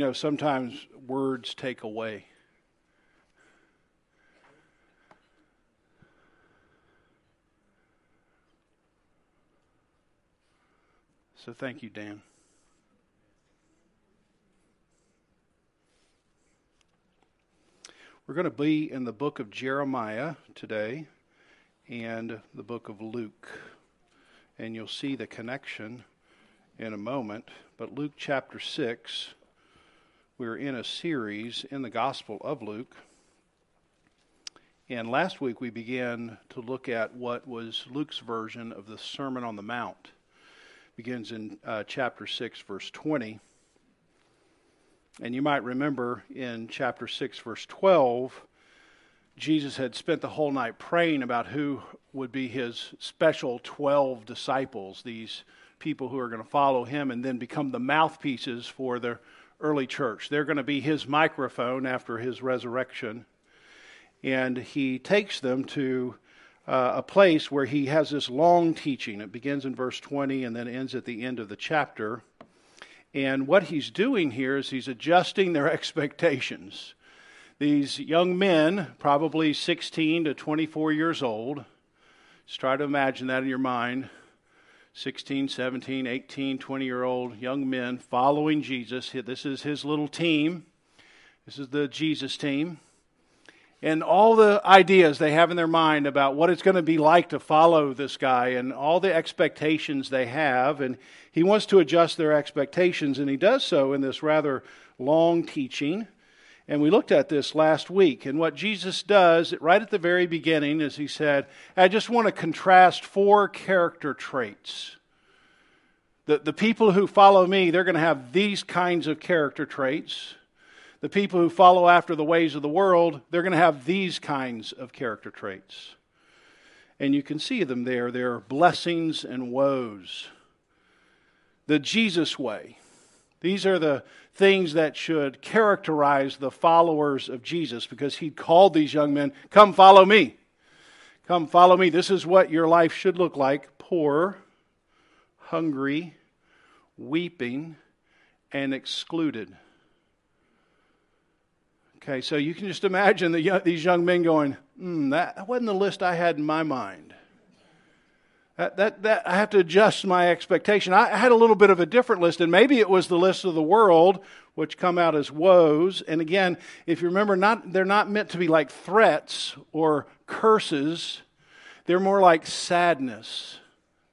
You know, sometimes words take away. So thank you, Dan. We're going to be in the book of Jeremiah today and the book of Luke. And you'll see the connection in a moment. But Luke chapter 6, we're in a series in the Gospel of Luke. And last week we began to look at what was Luke's version of the Sermon on the Mount begins in uh, chapter 6, verse 20. And you might remember in chapter 6, verse 12, Jesus had spent the whole night praying about who would be his special 12 disciples, these people who are going to follow him and then become the mouthpieces for the early church. They're going to be his microphone after his resurrection. And he takes them to uh, a place where he has this long teaching. It begins in verse 20 and then ends at the end of the chapter. And what he's doing here is he's adjusting their expectations. These young men, probably 16 to 24 years old, just try to imagine that in your mind 16, 17, 18, 20 year old young men following Jesus. This is his little team. This is the Jesus team and all the ideas they have in their mind about what it's going to be like to follow this guy and all the expectations they have. And he wants to adjust their expectations, and he does so in this rather long teaching. And we looked at this last week. And what Jesus does right at the very beginning is he said, I just want to contrast four character traits. The, the people who follow me, they're going to have these kinds of character traits the people who follow after the ways of the world, they're going to have these kinds of character traits. And you can see them there. They're blessings and woes. The Jesus way. These are the things that should characterize the followers of Jesus because he called these young men, Come follow me. Come follow me. This is what your life should look like poor, hungry, weeping, and excluded. Okay, so you can just imagine the, these young men going, mm, that wasn't the list I had in my mind. That, that, that, I have to adjust my expectation. I, I had a little bit of a different list, and maybe it was the list of the world, which come out as woes. And again, if you remember, not, they're not meant to be like threats or curses, they're more like sadness.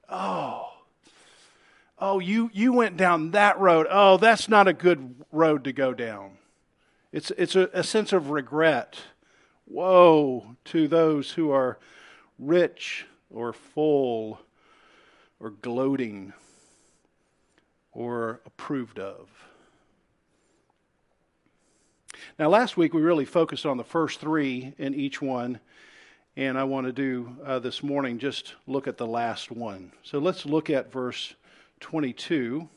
Oh, oh, you, you went down that road. Oh, that's not a good road to go down. It's, it's a, a sense of regret. Woe to those who are rich or full or gloating or approved of. Now, last week we really focused on the first three in each one, and I want to do uh, this morning just look at the last one. So let's look at verse 22.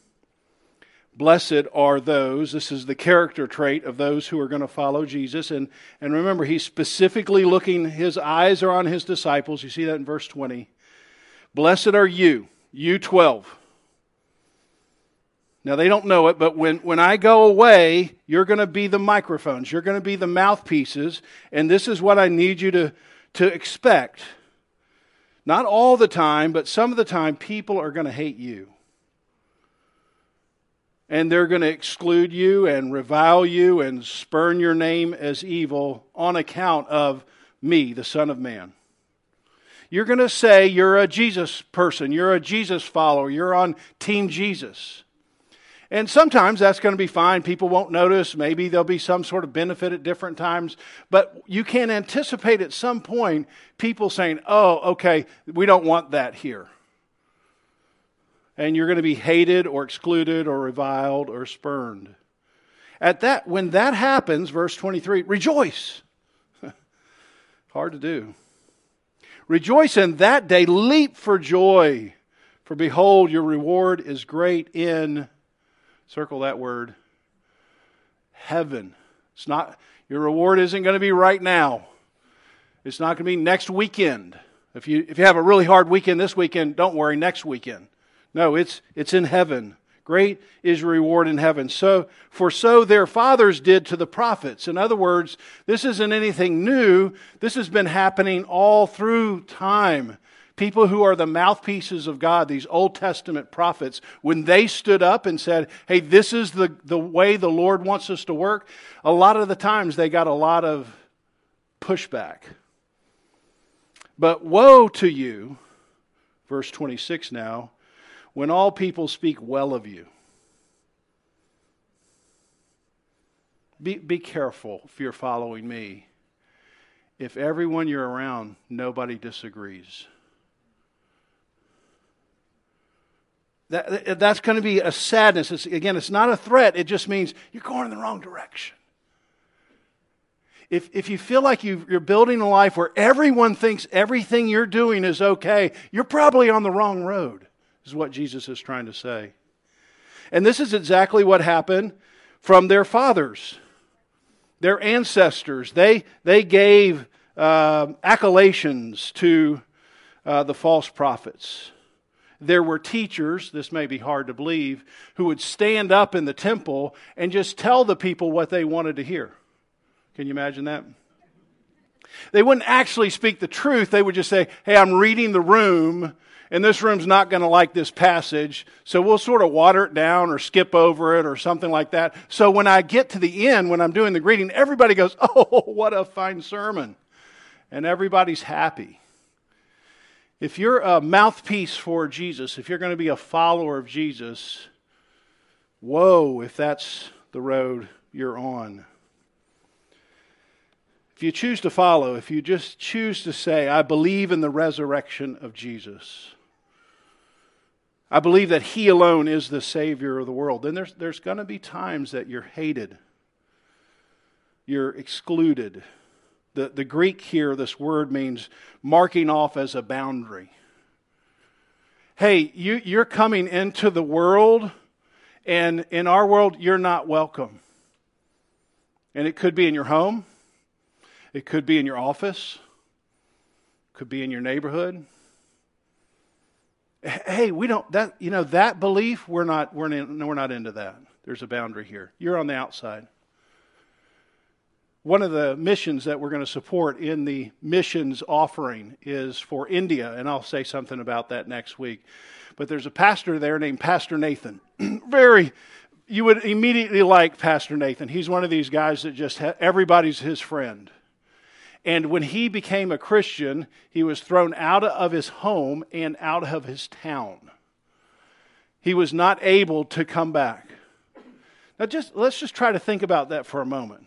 Blessed are those, this is the character trait of those who are going to follow Jesus. And, and remember, he's specifically looking, his eyes are on his disciples. You see that in verse 20. Blessed are you, you 12. Now, they don't know it, but when, when I go away, you're going to be the microphones, you're going to be the mouthpieces, and this is what I need you to, to expect. Not all the time, but some of the time, people are going to hate you and they're going to exclude you and revile you and spurn your name as evil on account of me, the Son of Man. You're going to say you're a Jesus person, you're a Jesus follower, you're on Team Jesus. And sometimes that's going to be fine. People won't notice. Maybe there'll be some sort of benefit at different times. But you can anticipate at some point people saying, oh, okay, we don't want that here and you're going to be hated or excluded or reviled or spurned. At that, when that happens, verse 23, rejoice. Hard to do. Rejoice in that day, leap for joy, for behold, your reward is great in, circle that word, heaven. It's not, your reward isn't going to be right now. It's not going to be next weekend. If you, if you have a really hard weekend this weekend, don't worry, next weekend. No, it's, it's in heaven. great is your reward in heaven. So, for so their fathers did to the prophets. In other words, this isn't anything new. This has been happening all through time. People who are the mouthpieces of God, these Old Testament prophets, when they stood up and said, Hey, this is the, the way the Lord wants us to work, a lot of the times they got a lot of pushback. But woe to you, verse 26 now, when all people speak well of you. Be, be careful if you're following me. If everyone you're around, nobody disagrees. That, that's going to be a sadness. It's, again, it's not a threat. It just means you're going in the wrong direction. If, if you feel like you you're building a life where everyone thinks everything you're doing is okay, you're probably on the wrong road is what Jesus is trying to say. And this is exactly what happened from their fathers, their ancestors. They, they gave uh, accolades to uh, the false prophets. There were teachers, this may be hard to believe, who would stand up in the temple and just tell the people what they wanted to hear. Can you imagine that? They wouldn't actually speak the truth. They would just say, Hey, I'm reading the room and this room's not going to like this passage, so we'll sort of water it down or skip over it or something like that. So when I get to the end, when I'm doing the greeting, everybody goes, Oh, what a fine sermon. And everybody's happy. If you're a mouthpiece for Jesus, if you're going to be a follower of Jesus, whoa, if that's the road you're on. If you choose to follow, if you just choose to say, I believe in the resurrection of Jesus, I believe that He alone is the Savior of the world. Then there's, there's going to be times that you're hated, you're excluded. The, the Greek here, this word means marking off as a boundary. Hey, you, you're coming into the world, and in our world, you're not welcome. And it could be in your home, it could be in your office, could be in your neighborhood, hey, we don't that you know that belief we're not we're in, we're not into that. There's a boundary here. You're on the outside. One of the missions that we're going to support in the missions offering is for India, and I'll say something about that next week. But there's a pastor there named Pastor Nathan. Very, you would immediately like Pastor Nathan. He's one of these guys that just ha- everybody's his friend. And when he became a Christian, he was thrown out of his home and out of his town. He was not able to come back. Now, just let's just try to think about that for a moment.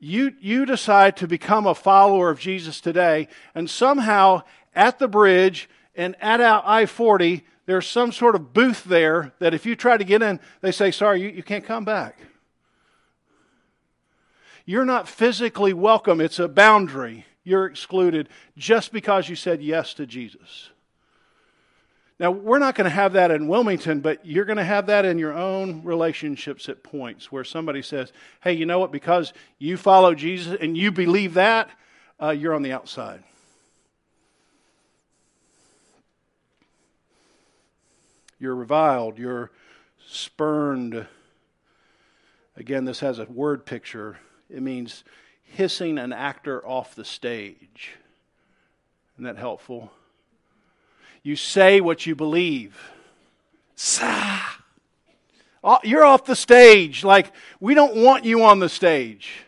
You, you decide to become a follower of Jesus today, and somehow at the bridge and at I 40, there's some sort of booth there that if you try to get in, they say, Sorry, you, you can't come back. You're not physically welcome, it's a boundary. You're excluded just because you said yes to Jesus. Now, we're not going to have that in Wilmington, but you're going to have that in your own relationships at points where somebody says, hey, you know what? Because you follow Jesus and you believe that, uh, you're on the outside. You're reviled, you're spurned. Again, this has a word picture it means hissing an actor off the stage. Isn't that helpful? You say what you believe. Sa. Oh, you're off the stage. Like, we don't want you on the stage.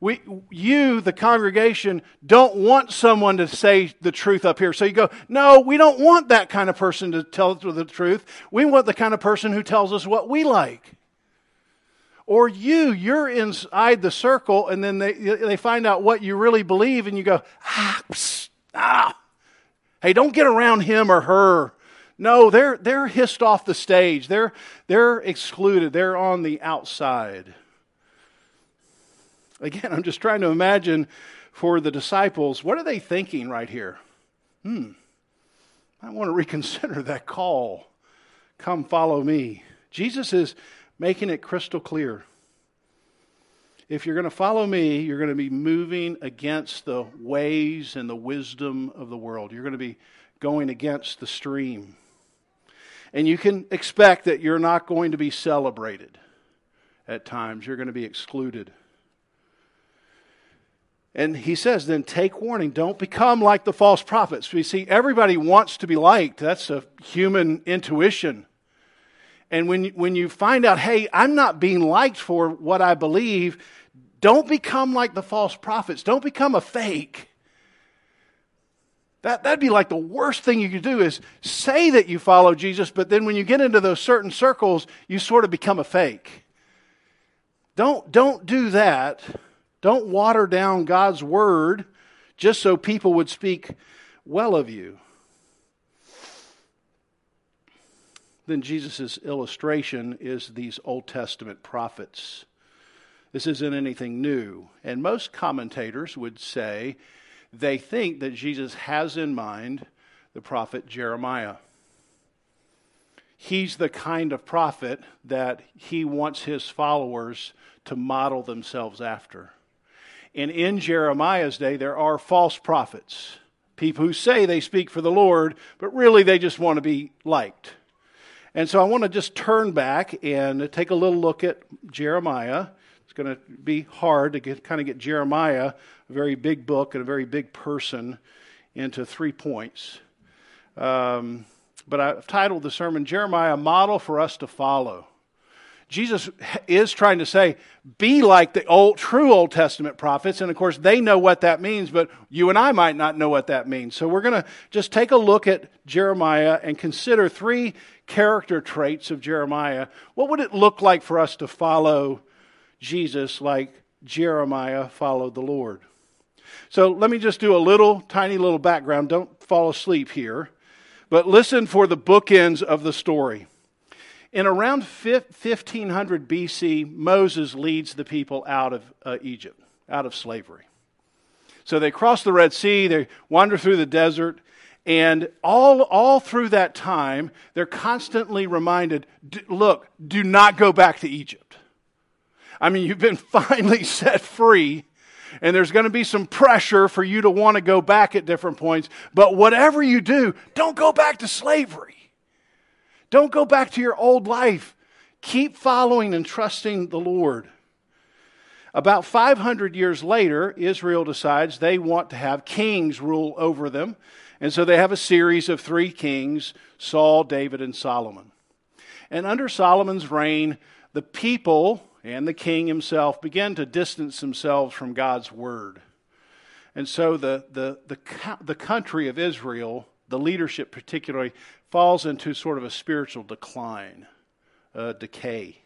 We, you, the congregation, don't want someone to say the truth up here. So you go, no, we don't want that kind of person to tell us the truth. We want the kind of person who tells us what we like. Or you, you're inside the circle and then they, they find out what you really believe and you go, ah, psst, ah. Hey, don't get around him or her. No, they're, they're hissed off the stage. They're, they're excluded. They're on the outside. Again, I'm just trying to imagine for the disciples, what are they thinking right here? Hmm, I want to reconsider that call. Come follow me. Jesus is making it crystal clear. If you're going to follow me, you're going to be moving against the ways and the wisdom of the world. You're going to be going against the stream. And you can expect that you're not going to be celebrated at times, you're going to be excluded. And he says, then take warning. Don't become like the false prophets. We see everybody wants to be liked. That's a human intuition. And when, when you find out, hey, I'm not being liked for what I believe, don't become like the false prophets. Don't become a fake. That, that'd be like the worst thing you could do is say that you follow Jesus, but then when you get into those certain circles, you sort of become a fake. Don't, don't do that. Don't water down God's word just so people would speak well of you. Then Jesus' illustration is these Old Testament prophets. This isn't anything new. And most commentators would say they think that Jesus has in mind the prophet Jeremiah. He's the kind of prophet that he wants his followers to model themselves after. And in Jeremiah's day, there are false prophets, people who say they speak for the Lord, but really they just want to be liked. And so I want to just turn back and take a little look at Jeremiah. It's going to be hard to get, kind of get Jeremiah a very big book and a very big person into three points. Um, but I've titled the sermon Jeremiah, Model for Us to Follow. Jesus is trying to say, be like the old, true Old Testament prophets. And of course, they know what that means, but you and I might not know what that means. So we're going to just take a look at Jeremiah and consider three character traits of Jeremiah. What would it look like for us to follow Jesus like Jeremiah followed the Lord? So let me just do a little, tiny little background. Don't fall asleep here. But listen for the bookends of the story. In around 1500 BC, Moses leads the people out of uh, Egypt, out of slavery. So they cross the Red Sea, they wander through the desert, and all, all through that time, they're constantly reminded look, do not go back to Egypt. I mean, you've been finally set free and there's going to be some pressure for you to want to go back at different points. But whatever you do, don't go back to slavery. Don't go back to your old life. Keep following and trusting the Lord. About 500 years later, Israel decides they want to have kings rule over them. And so they have a series of three kings Saul, David, and Solomon. And under Solomon's reign, the people and the king himself began to distance themselves from God's word. And so the, the, the, the country of Israel, the leadership particularly, falls into sort of a spiritual decline, a decay.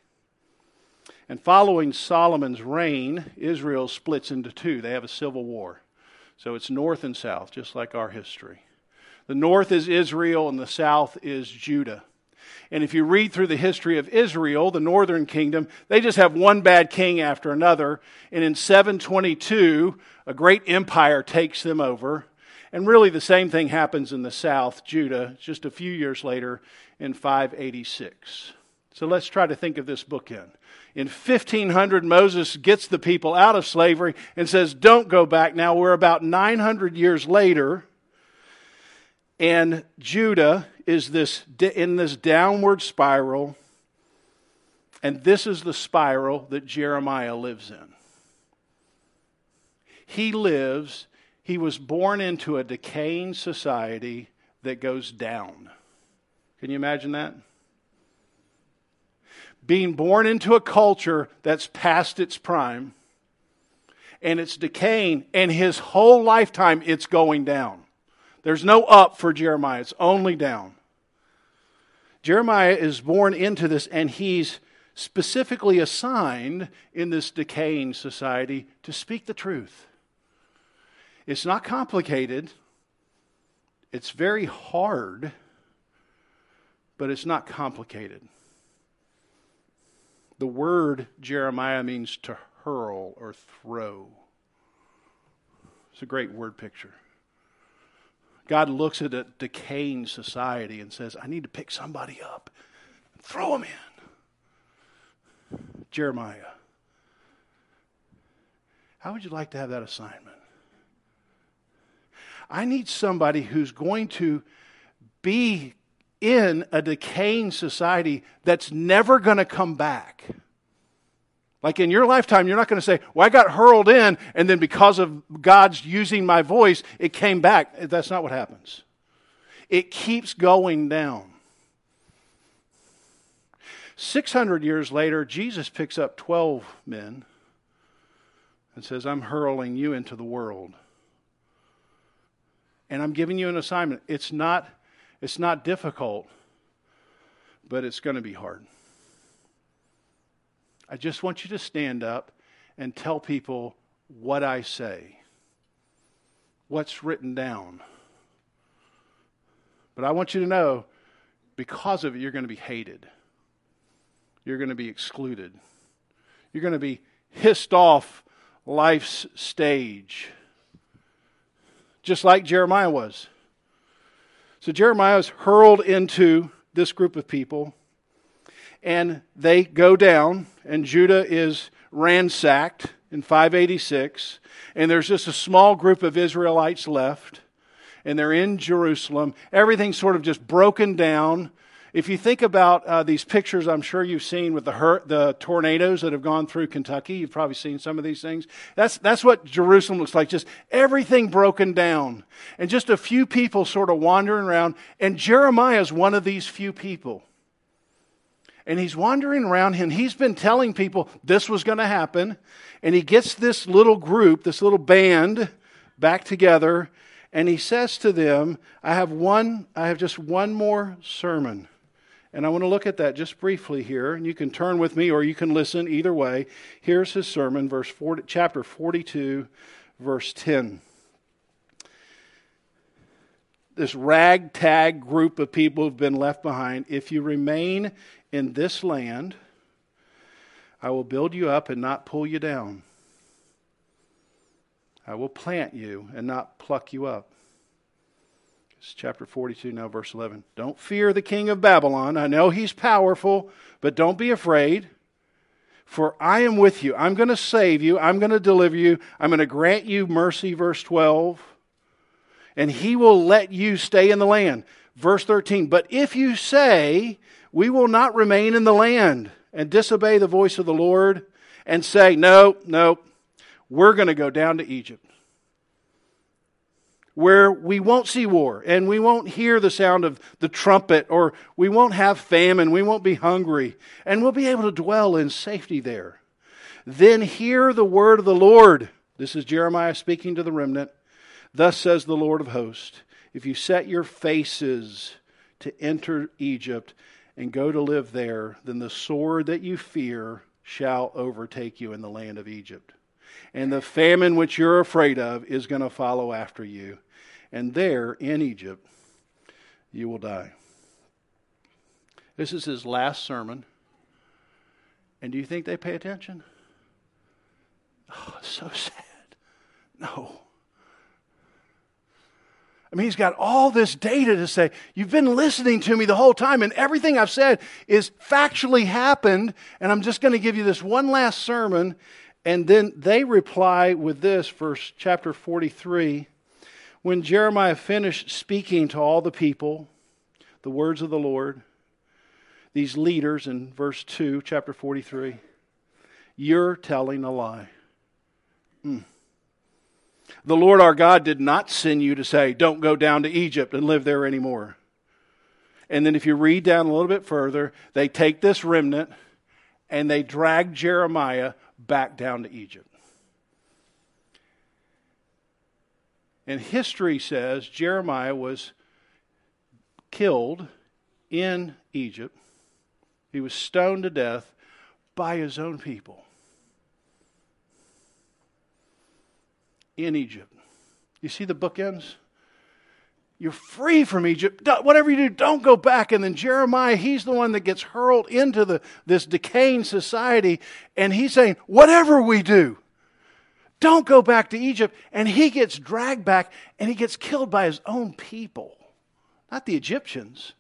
And following Solomon's reign, Israel splits into two. They have a civil war. So it's north and south, just like our history. The north is Israel, and the south is Judah. And if you read through the history of Israel, the northern kingdom, they just have one bad king after another. And in 722, a great empire takes them over. And really, the same thing happens in the south, Judah, just a few years later in 586. So let's try to think of this bookend. In 1500, Moses gets the people out of slavery and says, Don't go back. Now we're about 900 years later, and Judah is this in this downward spiral, and this is the spiral that Jeremiah lives in. He lives, he was born into a decaying society that goes down. Can you imagine that? Being born into a culture that's past its prime and it's decaying, and his whole lifetime it's going down. There's no up for Jeremiah, it's only down. Jeremiah is born into this, and he's specifically assigned in this decaying society to speak the truth. It's not complicated, it's very hard, but it's not complicated. The word Jeremiah means to hurl or throw. It's a great word picture. God looks at a decaying society and says, I need to pick somebody up and throw them in. Jeremiah. How would you like to have that assignment? I need somebody who's going to be in a decaying society that's never going to come back. Like in your lifetime, you're not going to say, Well, I got hurled in, and then because of God's using my voice, it came back. That's not what happens. It keeps going down. 600 years later, Jesus picks up 12 men and says, I'm hurling you into the world. And I'm giving you an assignment. It's not, it's not difficult, but it's going to be hard. I just want you to stand up and tell people what I say, what's written down. But I want you to know because of it, you're going to be hated. You're going to be excluded. You're going to be hissed off life's stage, just like Jeremiah was. So Jeremiah is hurled into this group of people and they go down, and Judah is ransacked in 586, and there's just a small group of Israelites left, and they're in Jerusalem. Everything's sort of just broken down. If you think about uh, these pictures, I'm sure you've seen with the, the tornadoes that have gone through Kentucky. You've probably seen some of these things. That's, that's what Jerusalem looks like. Just everything broken down. And just a few people sort of wandering around. And Jeremiah is one of these few people and he's wandering around and he's been telling people this was going to happen and he gets this little group this little band back together and he says to them i have one i have just one more sermon and i want to look at that just briefly here and you can turn with me or you can listen either way here's his sermon verse 40, chapter 42 verse 10 this ragtag group of people have been left behind. If you remain in this land, I will build you up and not pull you down. I will plant you and not pluck you up. It's chapter 42, now verse 11. Don't fear the king of Babylon. I know he's powerful, but don't be afraid. For I am with you. I'm going to save you. I'm going to deliver you. I'm going to grant you mercy, verse 12. And he will let you stay in the land. Verse 13. But if you say, we will not remain in the land and disobey the voice of the Lord and say, No, no, we're going to go down to Egypt. Where we won't see war and we won't hear the sound of the trumpet or we won't have famine, we won't be hungry, and we'll be able to dwell in safety there. Then hear the word of the Lord. This is Jeremiah speaking to the remnant. Thus says the Lord of hosts If you set your faces to enter Egypt, and go to live there, then the sword that you fear shall overtake you in the land of Egypt. And the famine which you're afraid of is going to follow after you. And there in Egypt, you will die. This is his last sermon. And do you think they pay attention? Oh, so sad. No. I mean, he's got all this data to say, You've been listening to me the whole time, and everything I've said is factually happened, and I'm just going to give you this one last sermon. And then they reply with this, verse chapter 43. When Jeremiah finished speaking to all the people, the words of the Lord, these leaders in verse 2, chapter 43, you're telling a lie. Mm. The Lord our God did not send you to say, don't go down to Egypt and live there anymore. And then if you read down a little bit further, they take this remnant and they drag Jeremiah back down to Egypt. And history says Jeremiah was killed in Egypt. He was stoned to death by his own people. in Egypt. You see the bookends? You're free from Egypt. Whatever you do, don't go back. And then Jeremiah, he's the one that gets hurled into the, this decaying society. And he's saying, whatever we do, don't go back to Egypt. And he gets dragged back and he gets killed by his own people, not the Egyptians,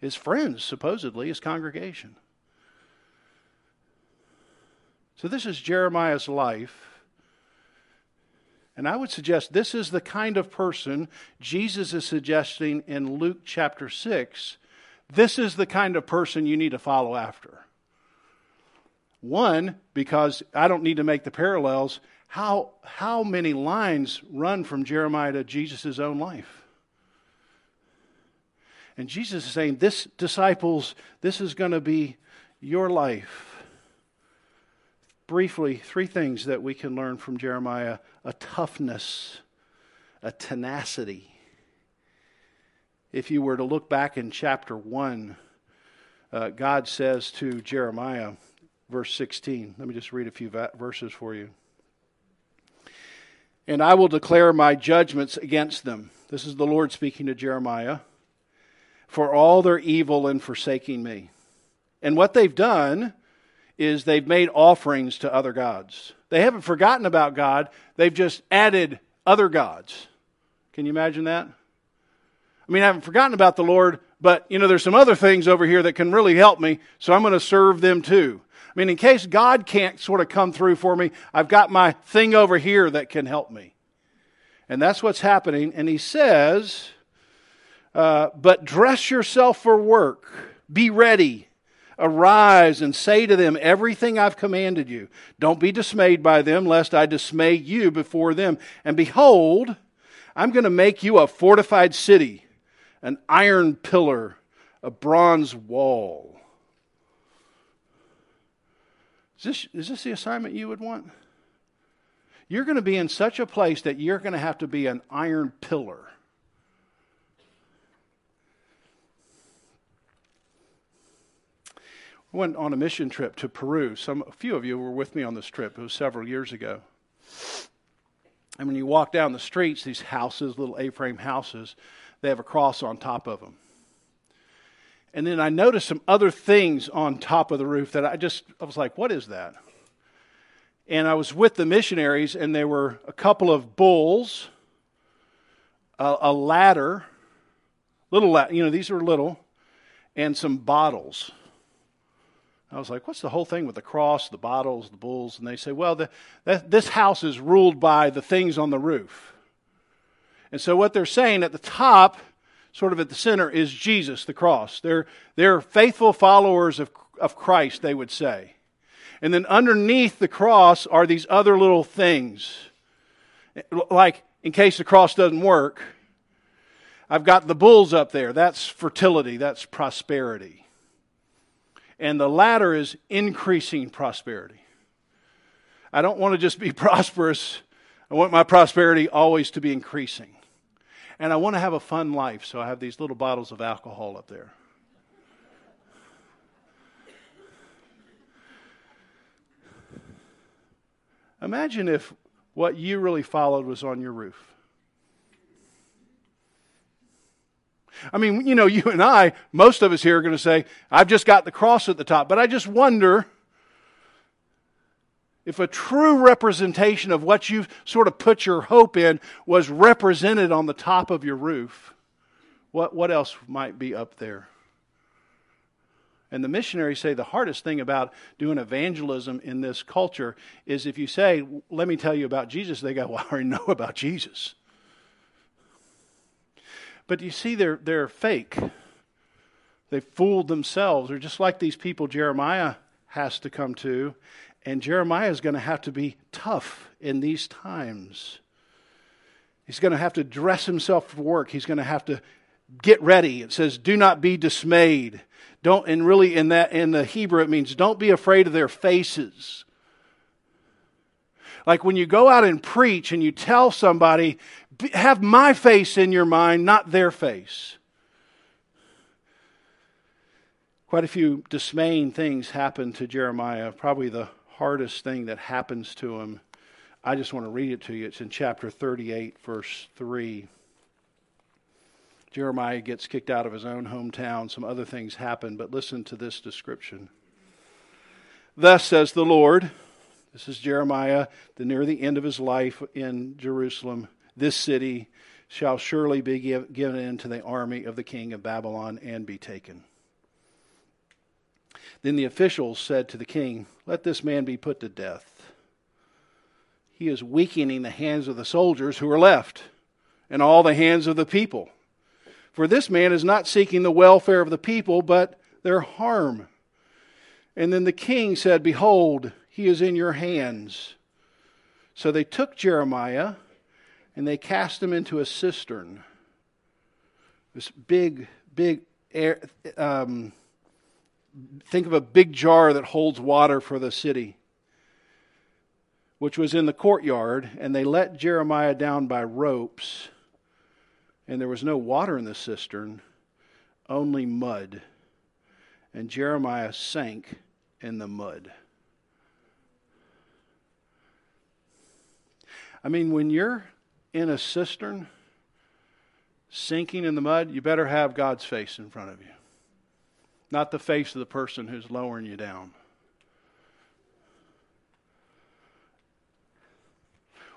his friends, supposedly, his congregation. So, this is Jeremiah's life. And I would suggest this is the kind of person Jesus is suggesting in Luke chapter 6 this is the kind of person you need to follow after. One, because I don't need to make the parallels. How, how many lines run from Jeremiah to Jesus' own life? And Jesus is saying, This, disciples, this is going to be your life. Briefly, three things that we can learn from Jeremiah a toughness, a tenacity. If you were to look back in chapter 1, uh, God says to Jeremiah, verse 16, let me just read a few verses for you. And I will declare my judgments against them. This is the Lord speaking to Jeremiah for all their evil in forsaking me. And what they've done is they've made offerings to other gods. They haven't forgotten about God, they've just added other gods. Can you imagine that? I mean, I haven't forgotten about the Lord, but you know, there's some other things over here that can really help me, so I'm going to serve them too. I mean, in case God can't sort of come through for me, I've got my thing over here that can help me. And that's what's happening. And he says, uh, but dress yourself for work. Be ready. Arise and say to them everything I've commanded you. Don't be dismayed by them, lest I dismay you before them. And behold, I'm going to make you a fortified city, an iron pillar, a bronze wall. Is this, is this the assignment you would want? You're going to be in such a place that you're going to have to be an iron pillar. Went on a mission trip to Peru. Some, a few of you were with me on this trip. It was several years ago. And when you walk down the streets, these houses, little A-frame houses, they have a cross on top of them. And then I noticed some other things on top of the roof that I just I was like, "What is that?" And I was with the missionaries, and there were a couple of bulls, a, a ladder, little, you know, these are little, and some bottles. I was like, what's the whole thing with the cross, the bottles, the bulls? And they say, well, the, that, this house is ruled by the things on the roof. And so what they're saying at the top, sort of at the center, is Jesus, the cross. They're, they're faithful followers of, of Christ, they would say. And then underneath the cross are these other little things. Like, in case the cross doesn't work, I've got the bulls up there. That's fertility, that's prosperity and the ladder is increasing prosperity. I don't want to just be prosperous. I want my prosperity always to be increasing. And I want to have a fun life, so I have these little bottles of alcohol up there. Imagine if what you really followed was on your roof. I mean, you know, you and I, most of us here are going to say, I've just got the cross at the top. But I just wonder if a true representation of what you've sort of put your hope in was represented on the top of your roof, what, what else might be up there? And the missionaries say the hardest thing about doing evangelism in this culture is if you say, Let me tell you about Jesus, they go, Well, I already know about Jesus. But you see, they're, they're fake. They fooled themselves. They're just like these people Jeremiah has to come to. And Jeremiah is going to have to be tough in these times. He's going to have to dress himself for work. He's going to have to get ready. It says, do not be dismayed. Don't, and really in that, in the Hebrew, it means don't be afraid of their faces. Like when you go out and preach and you tell somebody, have my face in your mind, not their face. Quite a few dismaying things happened to Jeremiah. Probably the hardest thing that happens to him. I just want to read it to you. It's in chapter 38, verse 3. Jeremiah gets kicked out of his own hometown. Some other things happen, but listen to this description. Thus says the Lord, this is Jeremiah, the near the end of his life in Jerusalem. This city shall surely be give, given into the army of the king of Babylon and be taken. Then the officials said to the king, Let this man be put to death. He is weakening the hands of the soldiers who are left and all the hands of the people. For this man is not seeking the welfare of the people, but their harm. And then the king said, Behold, he is in your hands. So they took Jeremiah and they cast him into a cistern. This big, big air. Um, think of a big jar that holds water for the city, which was in the courtyard, and they let Jeremiah down by ropes, and there was no water in the cistern, only mud. And Jeremiah sank in the mud. I mean, when you're in a cistern, sinking in the mud, you better have God's face in front of you, not the face of the person who's lowering you down.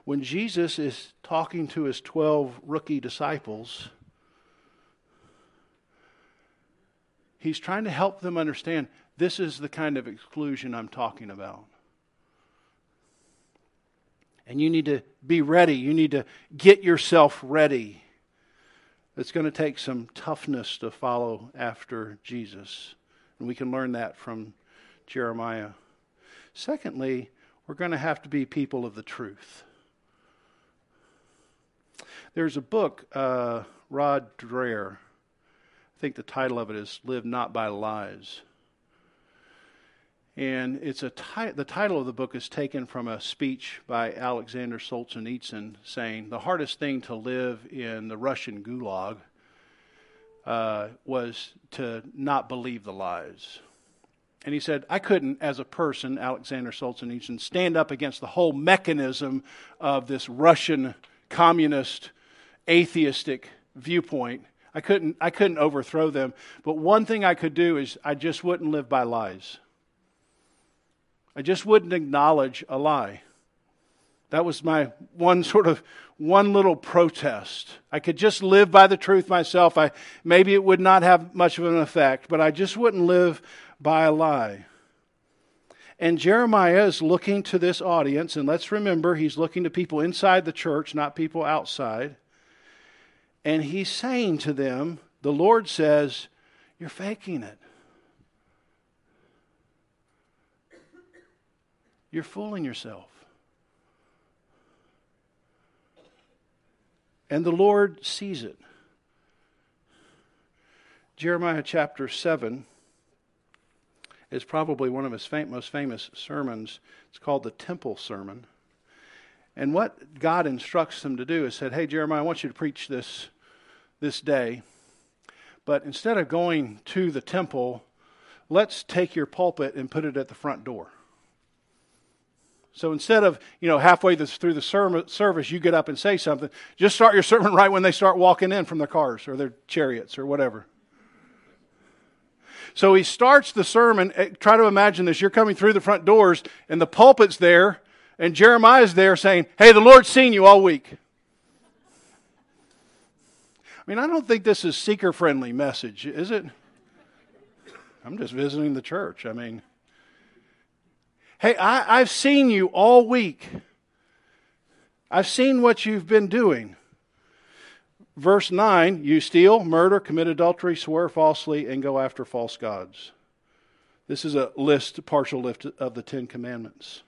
When Jesus is talking to his 12 rookie disciples, he's trying to help them understand this is the kind of exclusion I'm talking about. And you need to be ready. You need to get yourself ready. It's going to take some toughness to follow after Jesus. And we can learn that from Jeremiah. Secondly, we're going to have to be people of the truth. There's a book, uh, Rod Dreher. I think the title of it is Live Not by Lies. And it's a ti- the title of the book is taken from a speech by Alexander Solzhenitsyn saying the hardest thing to live in the Russian gulag uh, was to not believe the lies. And he said, I couldn't, as a person, Alexander Solzhenitsyn, stand up against the whole mechanism of this Russian communist, atheistic viewpoint. I couldn't, I couldn't overthrow them. But one thing I could do is I just wouldn't live by lies. I just wouldn't acknowledge a lie. That was my one sort of one little protest. I could just live by the truth myself. I maybe it would not have much of an effect, but I just wouldn't live by a lie. And Jeremiah is looking to this audience, and let's remember he's looking to people inside the church, not people outside. And he's saying to them, the Lord says, You're faking it. You're fooling yourself. And the Lord sees it. Jeremiah chapter 7 is probably one of his fam- most famous sermons. It's called the Temple Sermon. And what God instructs them to do is said, Hey, Jeremiah, I want you to preach this this day. But instead of going to the temple, let's take your pulpit and put it at the front door. So instead of, you know, halfway through the service, you get up and say something, just start your sermon right when they start walking in from their cars or their chariots or whatever. So he starts the sermon. Eh, try to imagine this. You're coming through the front doors, and the pulpit's there, and Jeremiah's there saying, Hey, the Lord's seen you all week. I mean, I don't think this is seeker friendly message, is it? I'm just visiting the church. I mean, Hey, I, I've seen you all week. I've seen what you've been doing. Verse 9 you steal, murder, commit adultery, swear falsely, and go after false gods. This is a list, partial list of the Ten Commandments.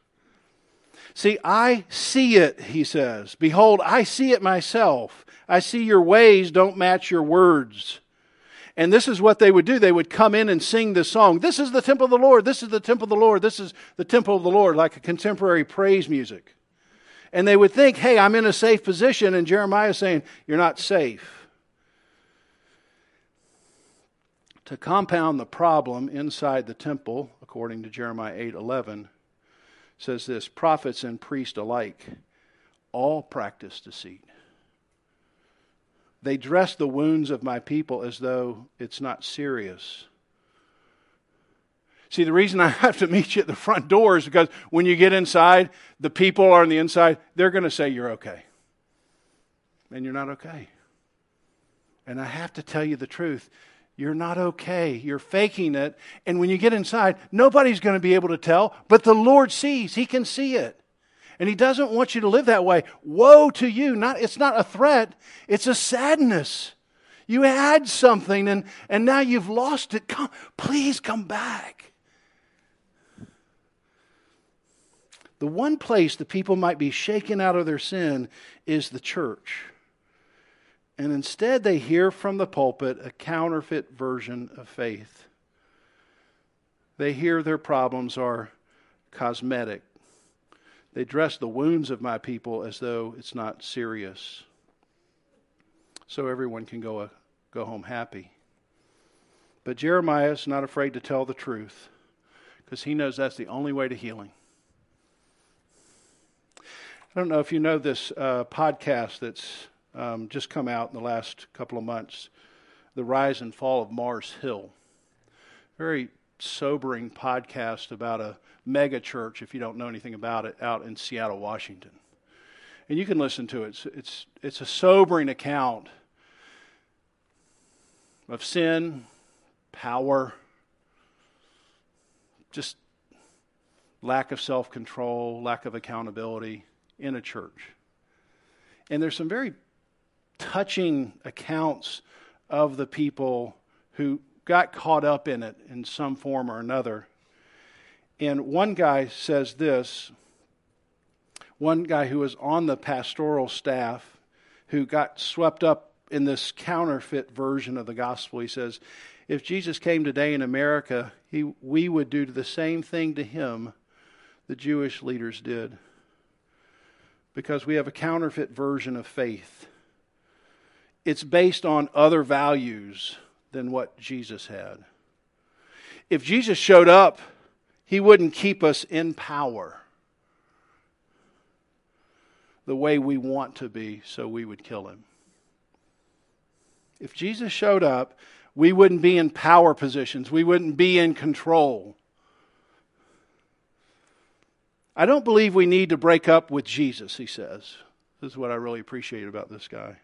See, I see it, he says. Behold, I see it myself. I see your ways don't match your words. And this is what they would do. They would come in and sing this song. This is the temple of the Lord. This is the temple of the Lord. This is the temple of the Lord, like a contemporary praise music. And they would think, hey, I'm in a safe position. And Jeremiah is saying, you're not safe. To compound the problem inside the temple, according to Jeremiah 8 11, says this prophets and priests alike all practice deceit. They dress the wounds of my people as though it's not serious. See, the reason I have to meet you at the front door is because when you get inside, the people are on the inside, they're going to say you're okay. And you're not okay. And I have to tell you the truth. You're not okay. You're faking it. And when you get inside, nobody's going to be able to tell, but the Lord sees. He can see it. And he doesn't want you to live that way. Woe to you. Not, it's not a threat, it's a sadness. You had something and, and now you've lost it. Come, please come back. The one place the people might be shaken out of their sin is the church. And instead, they hear from the pulpit a counterfeit version of faith. They hear their problems are cosmetic. They dress the wounds of my people as though it's not serious. So everyone can go, uh, go home happy. But Jeremiah is not afraid to tell the truth because he knows that's the only way to healing. I don't know if you know this uh, podcast that's um, just come out in the last couple of months The Rise and Fall of Mars Hill. Very sobering podcast about a mega church, if you don't know anything about it, out in Seattle, Washington. And you can listen to it. It's, it's, it's a sobering account of sin, power, just lack of self control, lack of accountability in a church. And there's some very touching accounts of the people who got caught up in it in some form or another. And one guy says this one guy who was on the pastoral staff who got swept up in this counterfeit version of the gospel. He says, If Jesus came today in America, he, we would do the same thing to him the Jewish leaders did. Because we have a counterfeit version of faith. It's based on other values than what Jesus had. If Jesus showed up, he wouldn't keep us in power the way we want to be, so we would kill him. If Jesus showed up, we wouldn't be in power positions, we wouldn't be in control. I don't believe we need to break up with Jesus, he says. This is what I really appreciate about this guy.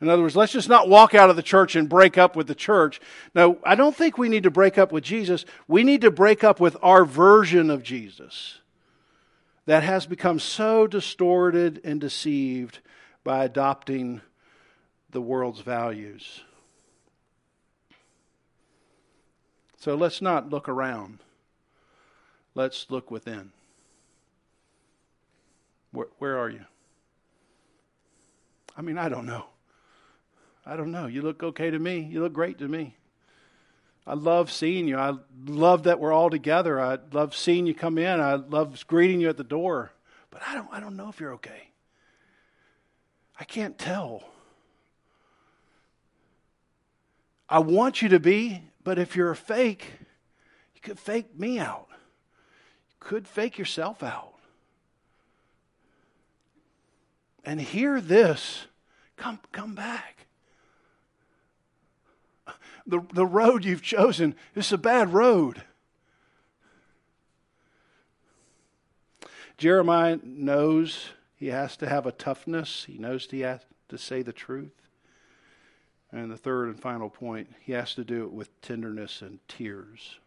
In other words, let's just not walk out of the church and break up with the church. No, I don't think we need to break up with Jesus. We need to break up with our version of Jesus that has become so distorted and deceived by adopting the world's values. So let's not look around. Let's look within. Where, where are you? I mean, I don't know. I don't know. You look okay to me. You look great to me. I love seeing you. I love that we're all together. I love seeing you come in. I love greeting you at the door. But I don't I don't know if you're okay. I can't tell. I want you to be, but if you're a fake, you could fake me out. You could fake yourself out. And hear this. Come come back the, the road you've chosen is a bad road. Jeremiah knows he has to have a toughness, he knows he has to say the truth. And the third and final point, he has to do it with tenderness and tears.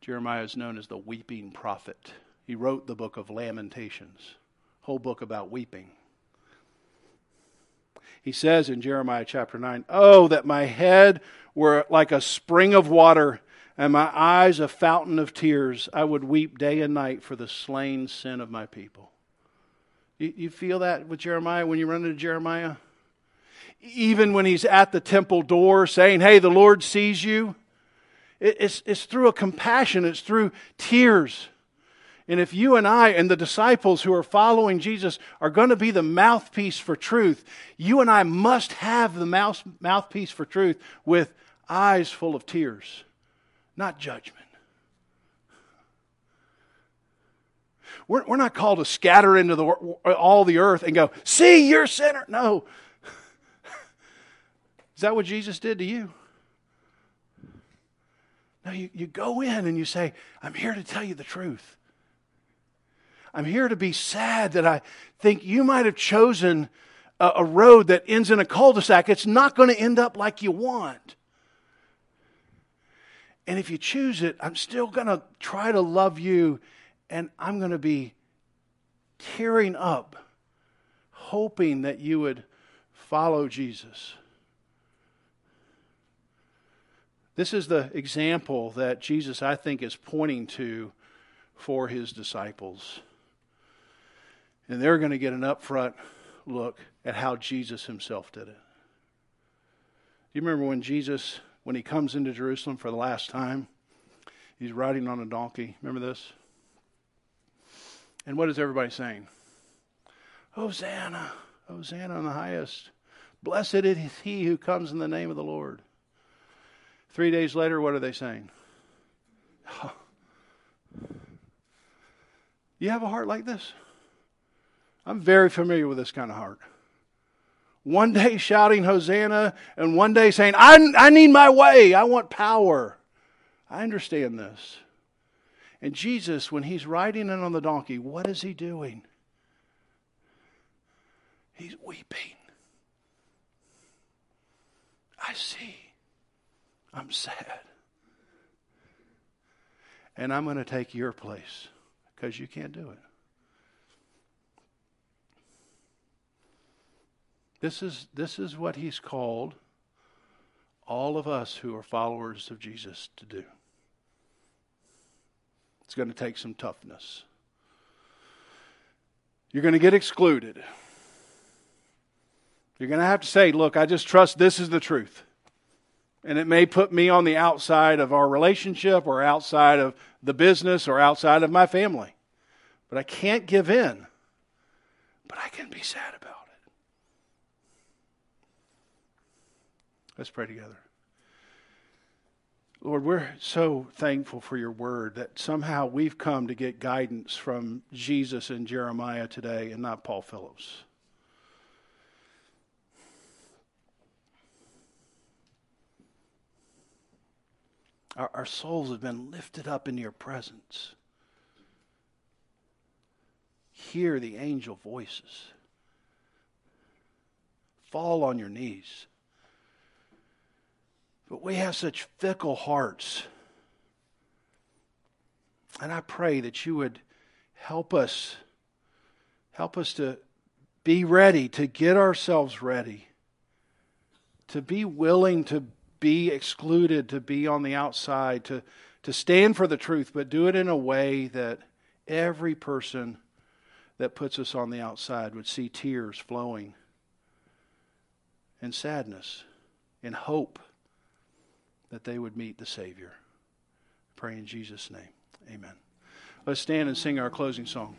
Jeremiah is known as the weeping prophet. He wrote the book of Lamentations, whole book about weeping. He says in Jeremiah chapter 9, Oh, that my head were like a spring of water and my eyes a fountain of tears. I would weep day and night for the slain sin of my people. You, you feel that with Jeremiah when you run into Jeremiah? Even when he's at the temple door saying, Hey, the Lord sees you. it's, it's through a compassion, it's through tears. And if you and I and the disciples who are following Jesus are going to be the mouthpiece for truth, you and I must have the mouth, mouthpiece for truth with eyes full of tears, not judgment. We're, we're not called to scatter into the, all the earth and go, see, you're sinner. No. Is that what Jesus did to you? No, you, you go in and you say, I'm here to tell you the truth. I'm here to be sad that I think you might have chosen a, a road that ends in a cul de sac. It's not going to end up like you want. And if you choose it, I'm still going to try to love you, and I'm going to be tearing up, hoping that you would follow Jesus. This is the example that Jesus, I think, is pointing to for his disciples. And they're going to get an upfront look at how Jesus himself did it. Do you remember when Jesus, when he comes into Jerusalem for the last time, he's riding on a donkey? Remember this? And what is everybody saying? Hosanna, Hosanna in the highest. Blessed is he who comes in the name of the Lord. Three days later, what are they saying? You have a heart like this? I'm very familiar with this kind of heart. One day shouting Hosanna, and one day saying, I, I need my way. I want power. I understand this. And Jesus, when he's riding in on the donkey, what is he doing? He's weeping. I see. I'm sad. And I'm going to take your place because you can't do it. This is, this is what he's called all of us who are followers of Jesus to do. It's going to take some toughness. You're going to get excluded. You're going to have to say, look, I just trust this is the truth. And it may put me on the outside of our relationship or outside of the business or outside of my family. But I can't give in. But I can be sad about it. Let's pray together. Lord, we're so thankful for your word that somehow we've come to get guidance from Jesus and Jeremiah today and not Paul Phillips. Our, our souls have been lifted up in your presence. Hear the angel voices. Fall on your knees. But we have such fickle hearts. And I pray that you would help us, help us to be ready, to get ourselves ready, to be willing to be excluded, to be on the outside, to, to stand for the truth, but do it in a way that every person that puts us on the outside would see tears flowing and sadness and hope that they would meet the Savior. Pray in Jesus' name. Amen. Let's stand and sing our closing song.